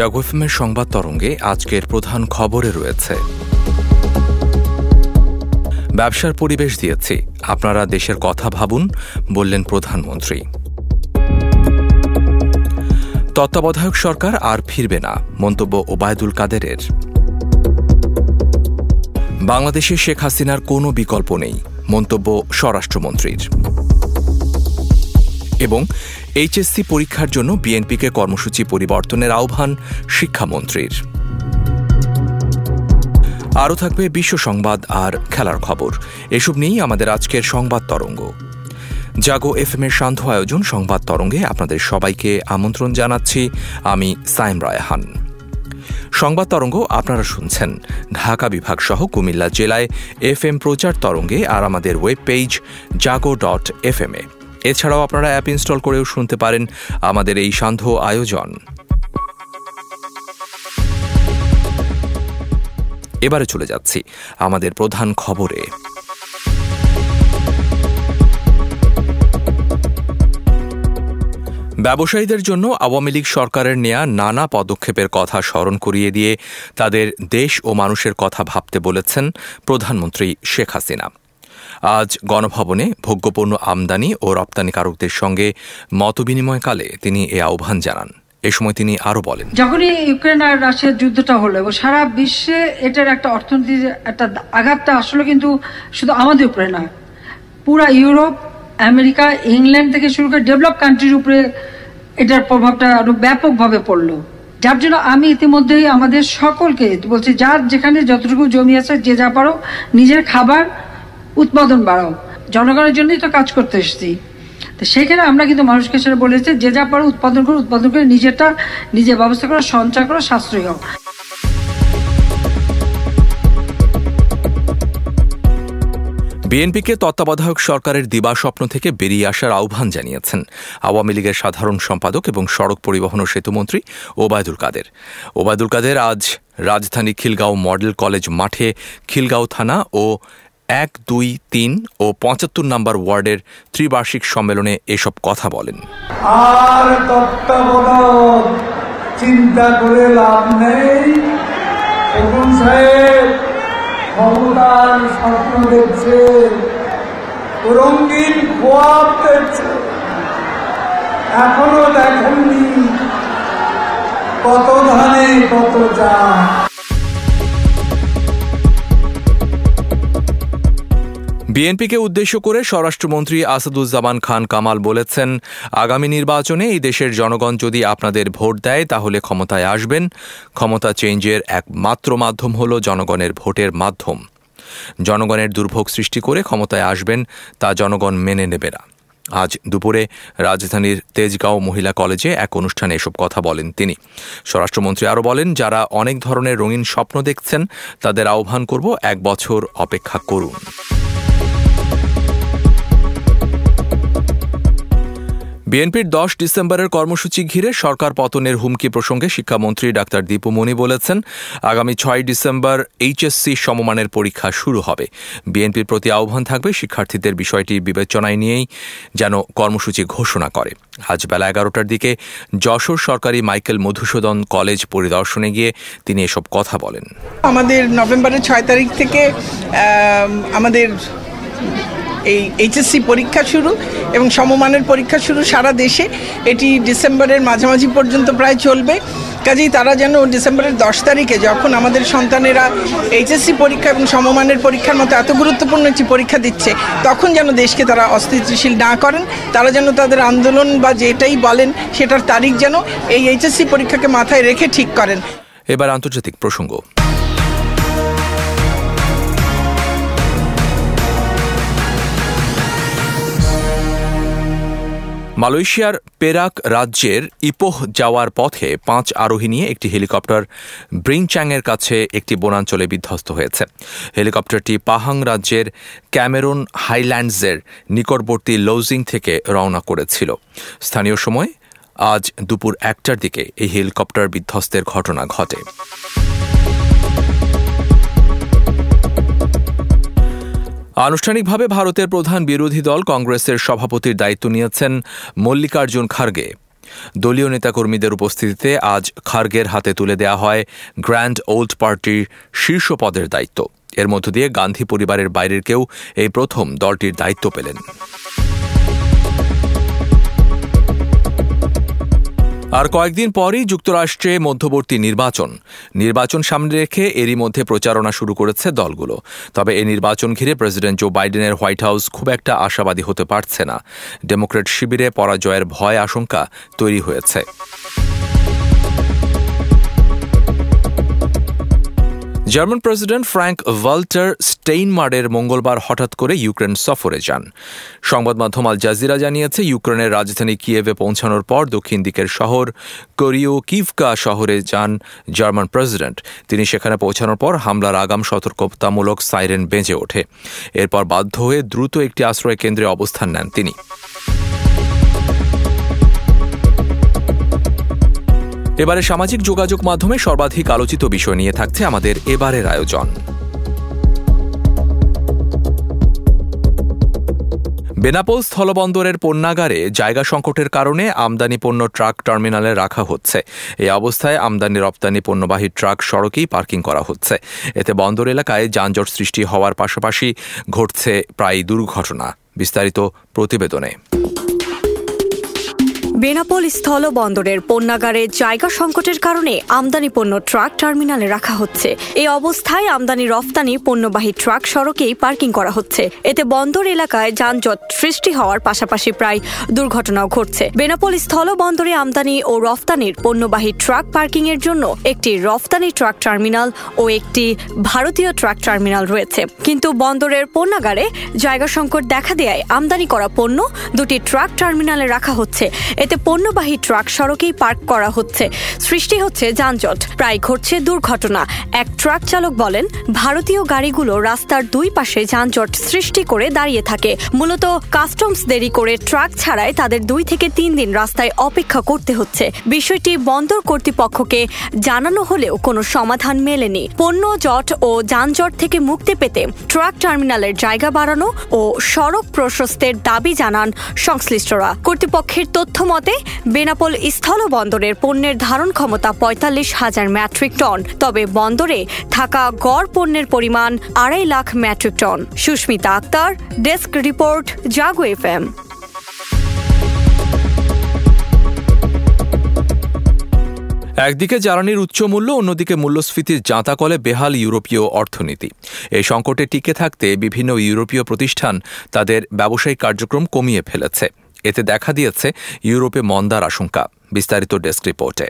জাগোফেমের সংবাদ তরঙ্গে আজকের প্রধান খবরে রয়েছে। ব্যবসার পরিবেশ দিয়েছি। আপনারা দেশের কথা ভাবুন, বললেন প্রধানমন্ত্রী। তত্ত্বাবধায়ক সরকার আর ফিরবে না, মন্তব্য ওবায়দুল কাদেরের। বাংলাদেশে শেখ হাসিনার কোনো বিকল্প নেই, মন্তব্য স্বরাষ্ট্রমন্ত্রীর। এবং এইচএসসি পরীক্ষার জন্য বিএনপিকে কর্মসূচি পরিবর্তনের আহ্বান শিক্ষামন্ত্রীর। আরও থাকবে বিশ্ব সংবাদ আর খেলার খবর। এসব নিয়েই আমাদের আজকের সংবাদ তরঙ্গ। জাগো এফ এম এর সান্ধ্য আয়োজন সংবাদ তরঙ্গে আপনাদের সবাইকে আমন্ত্রণ জানাচ্ছি আমি সাইম রায়হান। সংবাদ তরঙ্গ আপনারা শুনছেন ঢাকা বিভাগ সহ কুমিল্লা জেলায় এফ এম প্রচার তরঙ্গে আর আমাদের web page Jago dot F M এ এছাড়াও আপনারা অ্যাপ ইনস্টল করেও শুনতে পারেন আমাদের এই সান্ধ্য আয়োজন। এবারে চলে যাচ্ছি আমাদের প্রধান খবরে। ব্যবসায়ীদের জন্য আওয়ামী লীগ সরকারের নেয়া নানা পদক্ষেপের কথা স্মরণ করিয়ে দিয়ে তাদের দেশ ও মানুষের কথা ভাবতে বলেছেন প্রধানমন্ত্রী শেখ হাসিনা। আজ গণভবনে ভোগ্যপূর্ণ আমদানি ও রপ্তানিকারকদের সঙ্গে মতবিনিময়কালে তিনি এ আহ্বান জানান। এ সময় তিনি আরও বলেন। যখনই ইউক্রেন আর রাশিয়ার যুদ্ধটা হলো এবং সারা বিশ্বে এটার একটা অর্থনীতির একটা আঘাতটা আসলে কিন্তু শুধু আমাদের উপরে না, পুরা ইউরোপ, আমেরিকা, ইংল্যান্ড থেকে শুরু করে ডেভেলপ কান্ট্রির উপরে এটার প্রভাবটা আরও ব্যাপকভাবে পড়ল। যার জন্য আমি ইতিমধ্যেই আমাদের সকলকে বলছি, যার যেখানে যতটুকু জমি আছে, যে যা পারো, নিজের খাবার উৎপাদন বাড়াও। জনগণের জন্যই তো কাজ করতে এসেছি। তো সেখানে আমরা কিন্তু মানুষকে সেটা বলেছি যে যা পারো উৎপাদন করো, উৎপাদন করে নিজেরটা নিজে ব্যবস্থা করো, সঞ্চয় করো, সাশ্রয়ী হোক বিএনপিকে তত্ত্বাবধায়ক সরকারের দিবাস্বপ্ন থেকে বেরিয়ে আসার আহ্বান জানিয়েছেন আওয়ামী লীগের সাধারণ সম্পাদক এবং সড়ক পরিবহন ও সেতুমন্ত্রী ওবায়দুল কাদের। ওবায়দুল কাদের আজ রাজধানী খিলগাঁও মডেল কলেজ মাঠে খিলগাঁও থানা ও এক, দুই, তিন ও পঁচাত্তর নম্বর ওয়ার্ডের ত্রিবার্ষিক সম্মেলনে এসব কথা বলেন। আর চিন্তা করে লাভ নেই। ক্ষমতার স্বপ্ন দেখছে রঙ্গিন খোয়াব দেখছে এখনও দেখেননি কত ধানে কত চা বিএনপিকে উদ্দেশ্য করে স্বরাষ্ট্রমন্ত্রী আসাদুজ্জামান খান কামাল বলেছেন, আগামী নির্বাচনে এই দেশের জনগণ যদি আপনাদের ভোট দেয় তাহলে ক্ষমতায় আসবেন। ক্ষমতা চেঞ্জের একমাত্র মাধ্যম হল জনগণের ভোটের মাধ্যম। জনগণের দুর্ভোগ সৃষ্টি করে ক্ষমতায় আসবেন তা জনগণ মেনে নেবে না। আজ দুপুরে রাজধানীর তেজগাঁও মহিলা কলেজে এক অনুষ্ঠানে এসব কথা বলেন তিনি। স্বরাষ্ট্রমন্ত্রী আরও বলেন, যারা অনেক ধরনের রঙিন স্বপ্ন দেখছেন, তাদের আহ্বান করব এক বছর অপেক্ষা করুন। বিএনপির দশ ডিসেম্বরের কর্মসূচি ঘিরে সরকার পতনের হুমকি প্রসঙ্গে শিক্ষামন্ত্রী ডাক্তার দীপুমণি বলেছেন, আগামী ছয় ডিসেম্বর এইচএসসি সমমানের পরীক্ষা শুরু হবে। বিএনপির প্রতি আহ্বান থাকবে শিক্ষার্থীদের বিষয়টি বিবেচনায় নিয়েই যেন কর্মসূচি ঘোষণা করে। আজ বেলা এগারোটার দিকে যশোর সরকারি মাইকেল মধুসূদন কলেজ পরিদর্শনে গিয়ে তিনি এসব কথা বলেন। আমাদের নভেম্বরের ছয় তারিখ থেকে আমাদের এই এইচএসসি পরীক্ষা শুরু এবং সমমানের পরীক্ষা শুরু সারা দেশে। এটি ডিসেম্বরের মাঝামাঝি পর্যন্ত প্রায় চলবে। কাজেই তারা যেন ডিসেম্বরের দশ তারিখে যখন আমাদের সন্তানেরা এইচএসসি পরীক্ষা এবং সমমানের পরীক্ষার মতো এত গুরুত্বপূর্ণ একটি পরীক্ষা দিচ্ছে, তখন যেন দেশকে তারা অস্থিতিশীল না করেন। তারা যেন তাদের আন্দোলন বা যেটাই বলেন সেটার তারিখ যেন এই এইচএসসি পরীক্ষাকে মাথায় রেখে ঠিক করেন। এবার আন্তর্জাতিক প্রসঙ্গ। মালয়েশিয়ার পেরাক রাজ্যের ইপোহ যাওয়ার পথে পাঁচ আরোহী নিয়ে একটি হেলিকপ্টার ব্রিংচ্যাংয়ের কাছে একটি বনাঞ্চলে বিধ্বস্ত হয়েছে। হেলিকপ্টারটি পাহাং রাজ্যের ক্যামেরুন হাইল্যান্ডসের নিকটবর্তী লৌজিং থেকে রওনা করেছিল। স্থানীয় সময় আজ দুপুর একটার দিকে এই হেলিকপ্টার বিধ্বস্তের ঘটনা ঘটে। আনুষ্ঠানিকভাবে ভারতের প্রধান বিরোধী দল কংগ্রেসের সভাপতির দায়িত্ব নিয়েছেন মল্লিকার্জুন খার্গে। দলীয় নেতাকর্মীদের উপস্থিতিতে আজ খার্গের হাতে তুলে দেওয়া হয় গ্র্যান্ড ওল্ড পার্টির শীর্ষ পদের দায়িত্ব। এর মধ্য দিয়ে গান্ধী পরিবারের বাইরের কেউ এই প্রথম দলটির দায়িত্ব পেলেন। আর কয়েকদিন পরই যুক্তরাষ্ট্রে মধ্যবর্তী নির্বাচন। নির্বাচন সামনে রেখে এরই মধ্যে প্রচারণা শুরু করেছে দলগুলো। তবে এই নির্বাচন ঘিরে প্রেসিডেন্ট জো বাইডেনের হোয়াইট হাউস খুব একটা আশাবাদী হতে পারছে না। ডেমোক্রেট শিবিরে পরাজয়ের ভয় আশঙ্কা তৈরি হয়েছে। জার্মান প্রেসিডেন্ট ফ্র্যাঙ্ক ভাল্টার স্টেইনমারের মঙ্গলবার হঠাৎ করে ইউক্রেন সফরে যান। সংবাদ মাধ্যম আল জাজিরা জানিয়েছে, ইউক্রেনের রাজধানী কিয়েভে পৌঁছানোর পর দক্ষিণ দিকের শহর কোরিও কিভকা শহরে যান জার্মান প্রেসিডেন্ট। তিনি সেখানে পৌঁছানোর পর হামলার আগাম সতর্কতামূলক সাইরেন বেজে ওঠে। এরপর বাধ্য হয়ে দ্রুত একটি আশ্রয় কেন্দ্রে অবস্থান নেন তিনি। এবারে সামাজিক যোগাযোগ মাধ্যমে সর্বাধিক আলোচিত বিষয় নিয়ে থাকছে আমাদের এবারের আয়োজন। বেনাপোল স্থলবন্দরের পণ্যাগারে জায়গা সংকটের কারণে আমদানি পণ্য ট্রাক টার্মিনালে রাখা হচ্ছে। এই অবস্থায় আমদানি রপ্তানি পণ্যবাহী ট্রাক সড়কেই পার্কিং করা হচ্ছে। এতে বন্দর এলাকায় যানজট সৃষ্টি হওয়ার পাশাপাশি ঘটছে প্রায় দুর্ঘটনা। বিস্তারিত প্রতিবেদনে। বেনাপোল স্থল বন্দরের পণ্যাগারে জায়গা সংকটের কারণে আমদানি পণ্য ট্রাক টার্মিনালে রাখা হচ্ছে। এই অবস্থায় আমদানি রফতানি পণ্যবাহী ট্রাক সড়কেই পার্কিং করা হচ্ছে। এতে বন্দর এলাকায় যানজট সৃষ্টি হওয়ার পাশাপাশি প্রায় দুর্ঘটনাও ঘটছে। বেনাপোল স্থল বন্দরে আমদানি ও রফতানির পণ্যবাহী ট্রাক পার্কিং এর জন্য একটি রফতানি ট্রাক টার্মিনাল ও একটি ভারতীয় ট্রাক টার্মিনাল রয়েছে। কিন্তু বন্দরের পণ্যাগারে জায়গা সংকট দেখা দেয় আমদানি করা পণ্য দুটি ট্রাক টার্মিনালে রাখা হচ্ছে। এতে পণ্যবাহী ট্রাক সড়কেই পার্ক করা হচ্ছে। সৃষ্টি হচ্ছে যানজট। প্রায় ঘটছে দুর্ঘটনা। এক ট্রাক চালক বলেন, ভারতীয় গাড়িগুলো রাস্তার দুই পাশে যানজট সৃষ্টি করে দাঁড়িয়ে থাকে। মূলত কাস্টমস দেরি করে ট্রাক ছাড়ায় তাদের দুই থেকে তিন দিন রাস্তায় অপেক্ষা করতে হচ্ছে। বিষয়টি বন্দর কর্তৃপক্ষকে জানানো হলেও কোনো সমাধান মেলেনি। পণ্য, জট ও যানজট থেকে মুক্তি পেতে ট্রাক টার্মিনালের জায়গা বাড়ানো ও সড়ক প্রশস্তের দাবি জানান সংশ্লিষ্টরা। কর্তৃপক্ষের তথ্য মতে, বেনাপোল স্থল বন্দরের পণ্যের ধারণ ক্ষমতা পঁয়তাল্লিশ হাজার ম্যাট্রিক টন, তবে বন্দরে থাকা গড় পণ্যের পরিমাণ আড়াই lakh metric ton. Susmita Akter, desk report, Jago F M একদিকে জ্বালানির উচ্চ মূল্য, অন্যদিকে মূল্যস্ফীতির জাঁতাকলে বেহাল ইউরোপীয় অর্থনীতি। এই সংকটে টিকে থাকতে বিভিন্ন ইউরোপীয় প্রতিষ্ঠান তাদের ব্যবসায়িক কার্যক্রম কমিয়ে ফেলেছে। এতে দেখা দিয়েছে ইউরোপে মন্দার আশঙ্কা। বিস্তারিত ডেস্ক রিপোর্টে।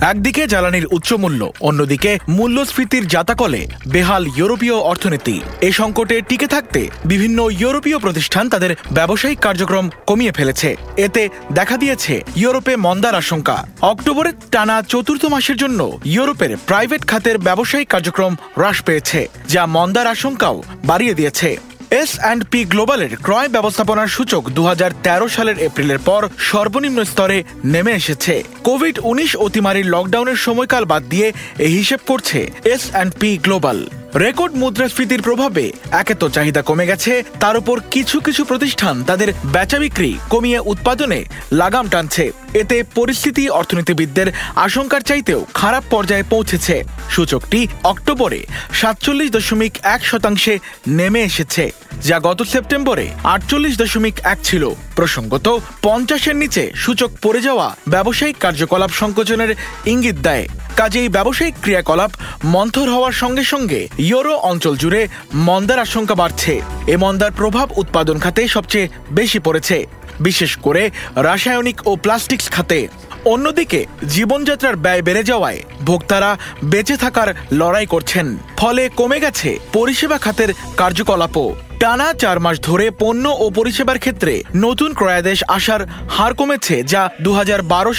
একদিকে জ্বালানির উচ্চমূল্য অন্যদিকে মূল্যস্ফীতির জাতাকলে বেহাল ইউরোপীয় অর্থনীতি। এ সংকটে টিকে থাকতে বিভিন্ন ইউরোপীয় প্রতিষ্ঠান তাদের ব্যবসায়িক কার্যক্রম কমিয়ে ফেলেছে। এতে দেখা দিয়েছে ইউরোপে মন্দার আশঙ্কা। অক্টোবরের টানা চতুর্থ মাসের জন্য ইউরোপের প্রাইভেট খাতের ব্যবসায়িক কার্যক্রম হ্রাস পেয়েছে, যা মন্দার আশঙ্কাও বাড়িয়ে দিয়েছে। এস অ্যান্ড পি গ্লোবালের ক্রয় ব্যবস্থাপনার সূচক দু হাজার তেরো সালের এপ্রিলের পর সর্বনিম্ন স্তরে নেমে এসেছে। কোভিড উনিশ অতিমারির লকডাউনের সময়কাল বাদ দিয়ে এই হিসেব করছে S and P global record মুদ্রাস্ফীতির প্রভাবে একে তো চাহিদা কমে গেছে। তার উপর কিছু কিছু প্রতিষ্ঠান তাদের বেচা বিক্রি কমিয়ে উৎপাদনে লাগাম টানছে। এতে পরিস্থিতি অর্থনীতিবিদদের আশঙ্কার চাইতেও খারাপ পর্যায়ে পৌঁছেছে। সূচকটি অক্টোবরে সাতচল্লিশ দশমিক এক শতাংশে নেমে এসেছে, যা গত সেপ্টেম্বরে আটচল্লিশ দশমিক এক ছিল। প্রসঙ্গত, পঞ্চাশের নিচে সূচক পড়ে যাওয়া ব্যবসায়িক কার্যকলাপ সংকোচনের ইঙ্গিত দেয়। কাজেই ব্যবসায়িক ক্রিয়াকলাপ মন্থর হওয়ার সঙ্গে সঙ্গে ইউরো অঞ্চল জুড়ে মন্দার আশঙ্কা বাড়ছে। এ মন্দার প্রভাব উৎপাদন খাতে সবচেয়ে বেশি পড়েছে। বিশেষ করে রাসায়নিক ও প্লাস্টিক্স খাতে। অন্যদিকে জীবনযাত্রার ব্যয় বেড়ে যাওয়ায় ভোক্তারা বেঁচে থাকার লড়াই করছেন। ফলে কমে গেছে পরিষেবা খাতের কার্যকলাপও। টানা চার মাস ধরে পণ্য ও পরিষেবার ক্ষেত্রে নতুন ক্রয়াদেশ আসার হার কমেছে, যা দু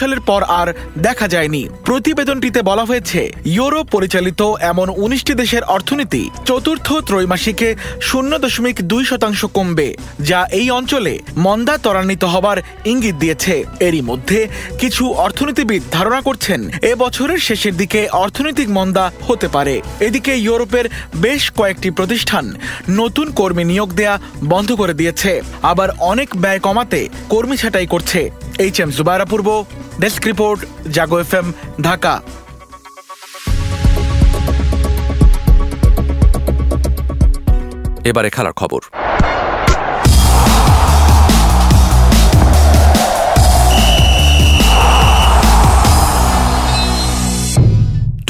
সালের পর আর দেখা যায়নি। প্রতিবেদনটিতে বলা হয়েছে, ইউরোপ পরিচালিত এমন উনিশটি দেশের অর্থনীতি চতুর্থ ত্রৈমাসিকে শূন্য দশমিক দুই শতাংশ কমবে, যা এই অঞ্চলে মন্দা ত্বরান্বিত হবার ইঙ্গিত দিয়েছে। এরই মধ্যে কিছু অর্থনীতিবিদ ধারণা করছেন, এ বছরের শেষের দিকে অর্থনৈতিক মন্দা হতে পারে। এদিকে ইউরোপের বেশ কয়েকটি প্রতিষ্ঠান নতুন কর্মী নিয়োগ দেয়া বন্ধ করে দিয়েছে। আবার অনেক ব্যয় কমাতে কর্মী ছাঁটাই করছে। H M Jubaira Purba, desk report, Jago F M Dhaka. এবারে খেলার খবর।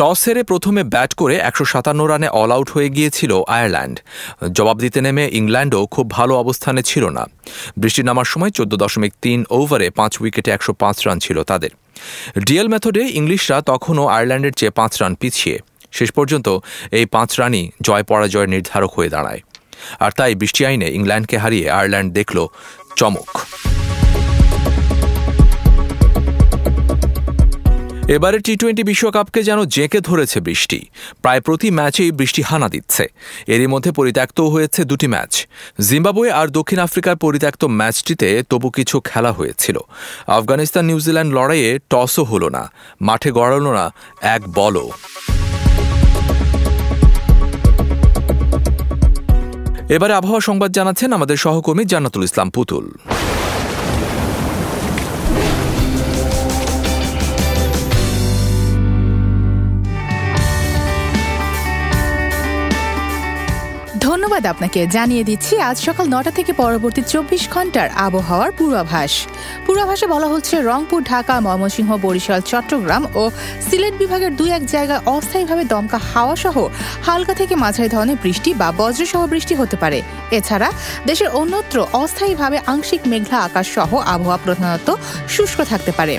টস হেরে প্রথমে ব্যাট করে একশো সাতান্ন রানে অল আউট হয়ে গিয়েছিল আয়ারল্যান্ড। জবাব দিতে নেমে ইংল্যান্ডও খুব ভালো অবস্থানে ছিল না। বৃষ্টি নামার সময় চোদ্দ দশমিক তিন ওভারে পাঁচ উইকেটে একশো পাঁচ রান ছিল তাদের। ডিএল মেথডে ইংলিশরা তখনও আয়ারল্যান্ডের চেয়ে পাঁচ রান পিছিয়ে। শেষ পর্যন্ত এই পাঁচ রানই জয় পরাজয়ের নির্ধারক হয়ে দাঁড়ায়। আর তাই বৃষ্টি আইনে ইংল্যান্ডকে হারিয়ে আয়ারল্যান্ড দেখল চমক। এবারে টি টোয়েন্টি বিশ্বকাপকে যেন জেঁকে ধরেছে বৃষ্টি। প্রায় প্রতি ম্যাচেই বৃষ্টি হানা দিচ্ছে। এরই মধ্যে পরিত্যক্ত হয়েছে দুটি ম্যাচ। জিম্বাবুয়ে আর দক্ষিণ আফ্রিকার পরিত্যক্ত ম্যাচটিতে তবু কিছু খেলা হয়েছিল। আফগানিস্তান নিউজিল্যান্ড লড়াইয়ে টসও হলো না। মাঠে গড়ালো না এক বলও। এবারে আবহাওয়া সংবাদ জানাচ্ছেন আমাদের সহকর্মী জান্নাতুল ইসলাম পুতুল। ধন্যবাদ আপনাকে। জানিয়ে দিচ্ছি, আজ সকাল নটা থেকে পরবর্তী চব্বিশ ঘণ্টার আবহাওয়ার পূর্বাভাস। পূর্বাভাসে বলা হচ্ছে, রংপুর, ঢাকা, ময়মনসিংহ, বরিশাল, চট্টগ্রাম ও সিলেট বিভাগের দুই এক জায়গায় অস্থায়ীভাবে দমকা হাওয়া সহ হালকা থেকে মাঝারি ধরনের বৃষ্টি বা বজ্রসহ বৃষ্টি হতে পারে। এছাড়া দেশের অন্যত্র অস্থায়ীভাবে আংশিক মেঘলা আকাশ সহ আবহাওয়া প্রধানত শুষ্ক থাকতে পারে।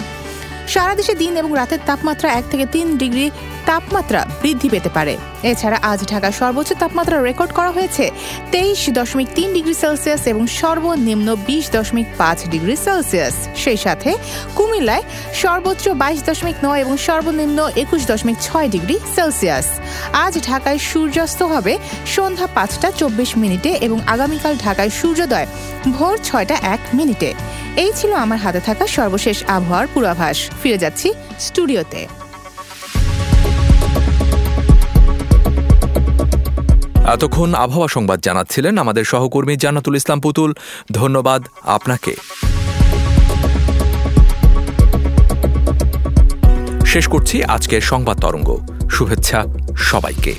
সারা দেশে দিন এবং রাতের তাপমাত্রা এক থেকে তিন ডিগ্রি তাপমাত্রা বৃদ্ধি পেতে পারে। এছাড়া আজ ঢাকার সর্বোচ্চ তাপমাত্রা রেকর্ড করা হয়েছে তেইশ দশমিক তিন ডিগ্রি সেলসিয়াস এবং সর্বনিম্ন বিশ দশমিক পাঁচ ডিগ্রি সেলসিয়াস। সেই সাথে কুমিল্লায় সর্বোচ্চ বাইশ দশমিক নয় এবং সর্বনিম্ন একুশ দশমিক ছয় ডিগ্রি সেলসিয়াস। আজ ঢাকায় সূর্যাস্ত হবে সন্ধ্যা পাঁচটা চব্বিশ মিনিটে এবং আগামীকাল ঢাকায় সূর্যোদয় ভোর ছয়টা এক মিনিটে। এই ছিল আমার হাতে থাকা সর্বশেষ আবহাওয়ার পূর্বাভাস। ফিরে যাচ্ছি স্টুডিওতে। এতক্ষণ আবহাওয়া সংবাদ জানাচ্ছিলেন আমাদের সহকর্মী জান্নাতুল ইসলাম পুতুল। ধন্যবাদ আপনাকে। শেষ করছি আজকের সংবাদ তরঙ্গ। শুভেচ্ছা সবাইকে।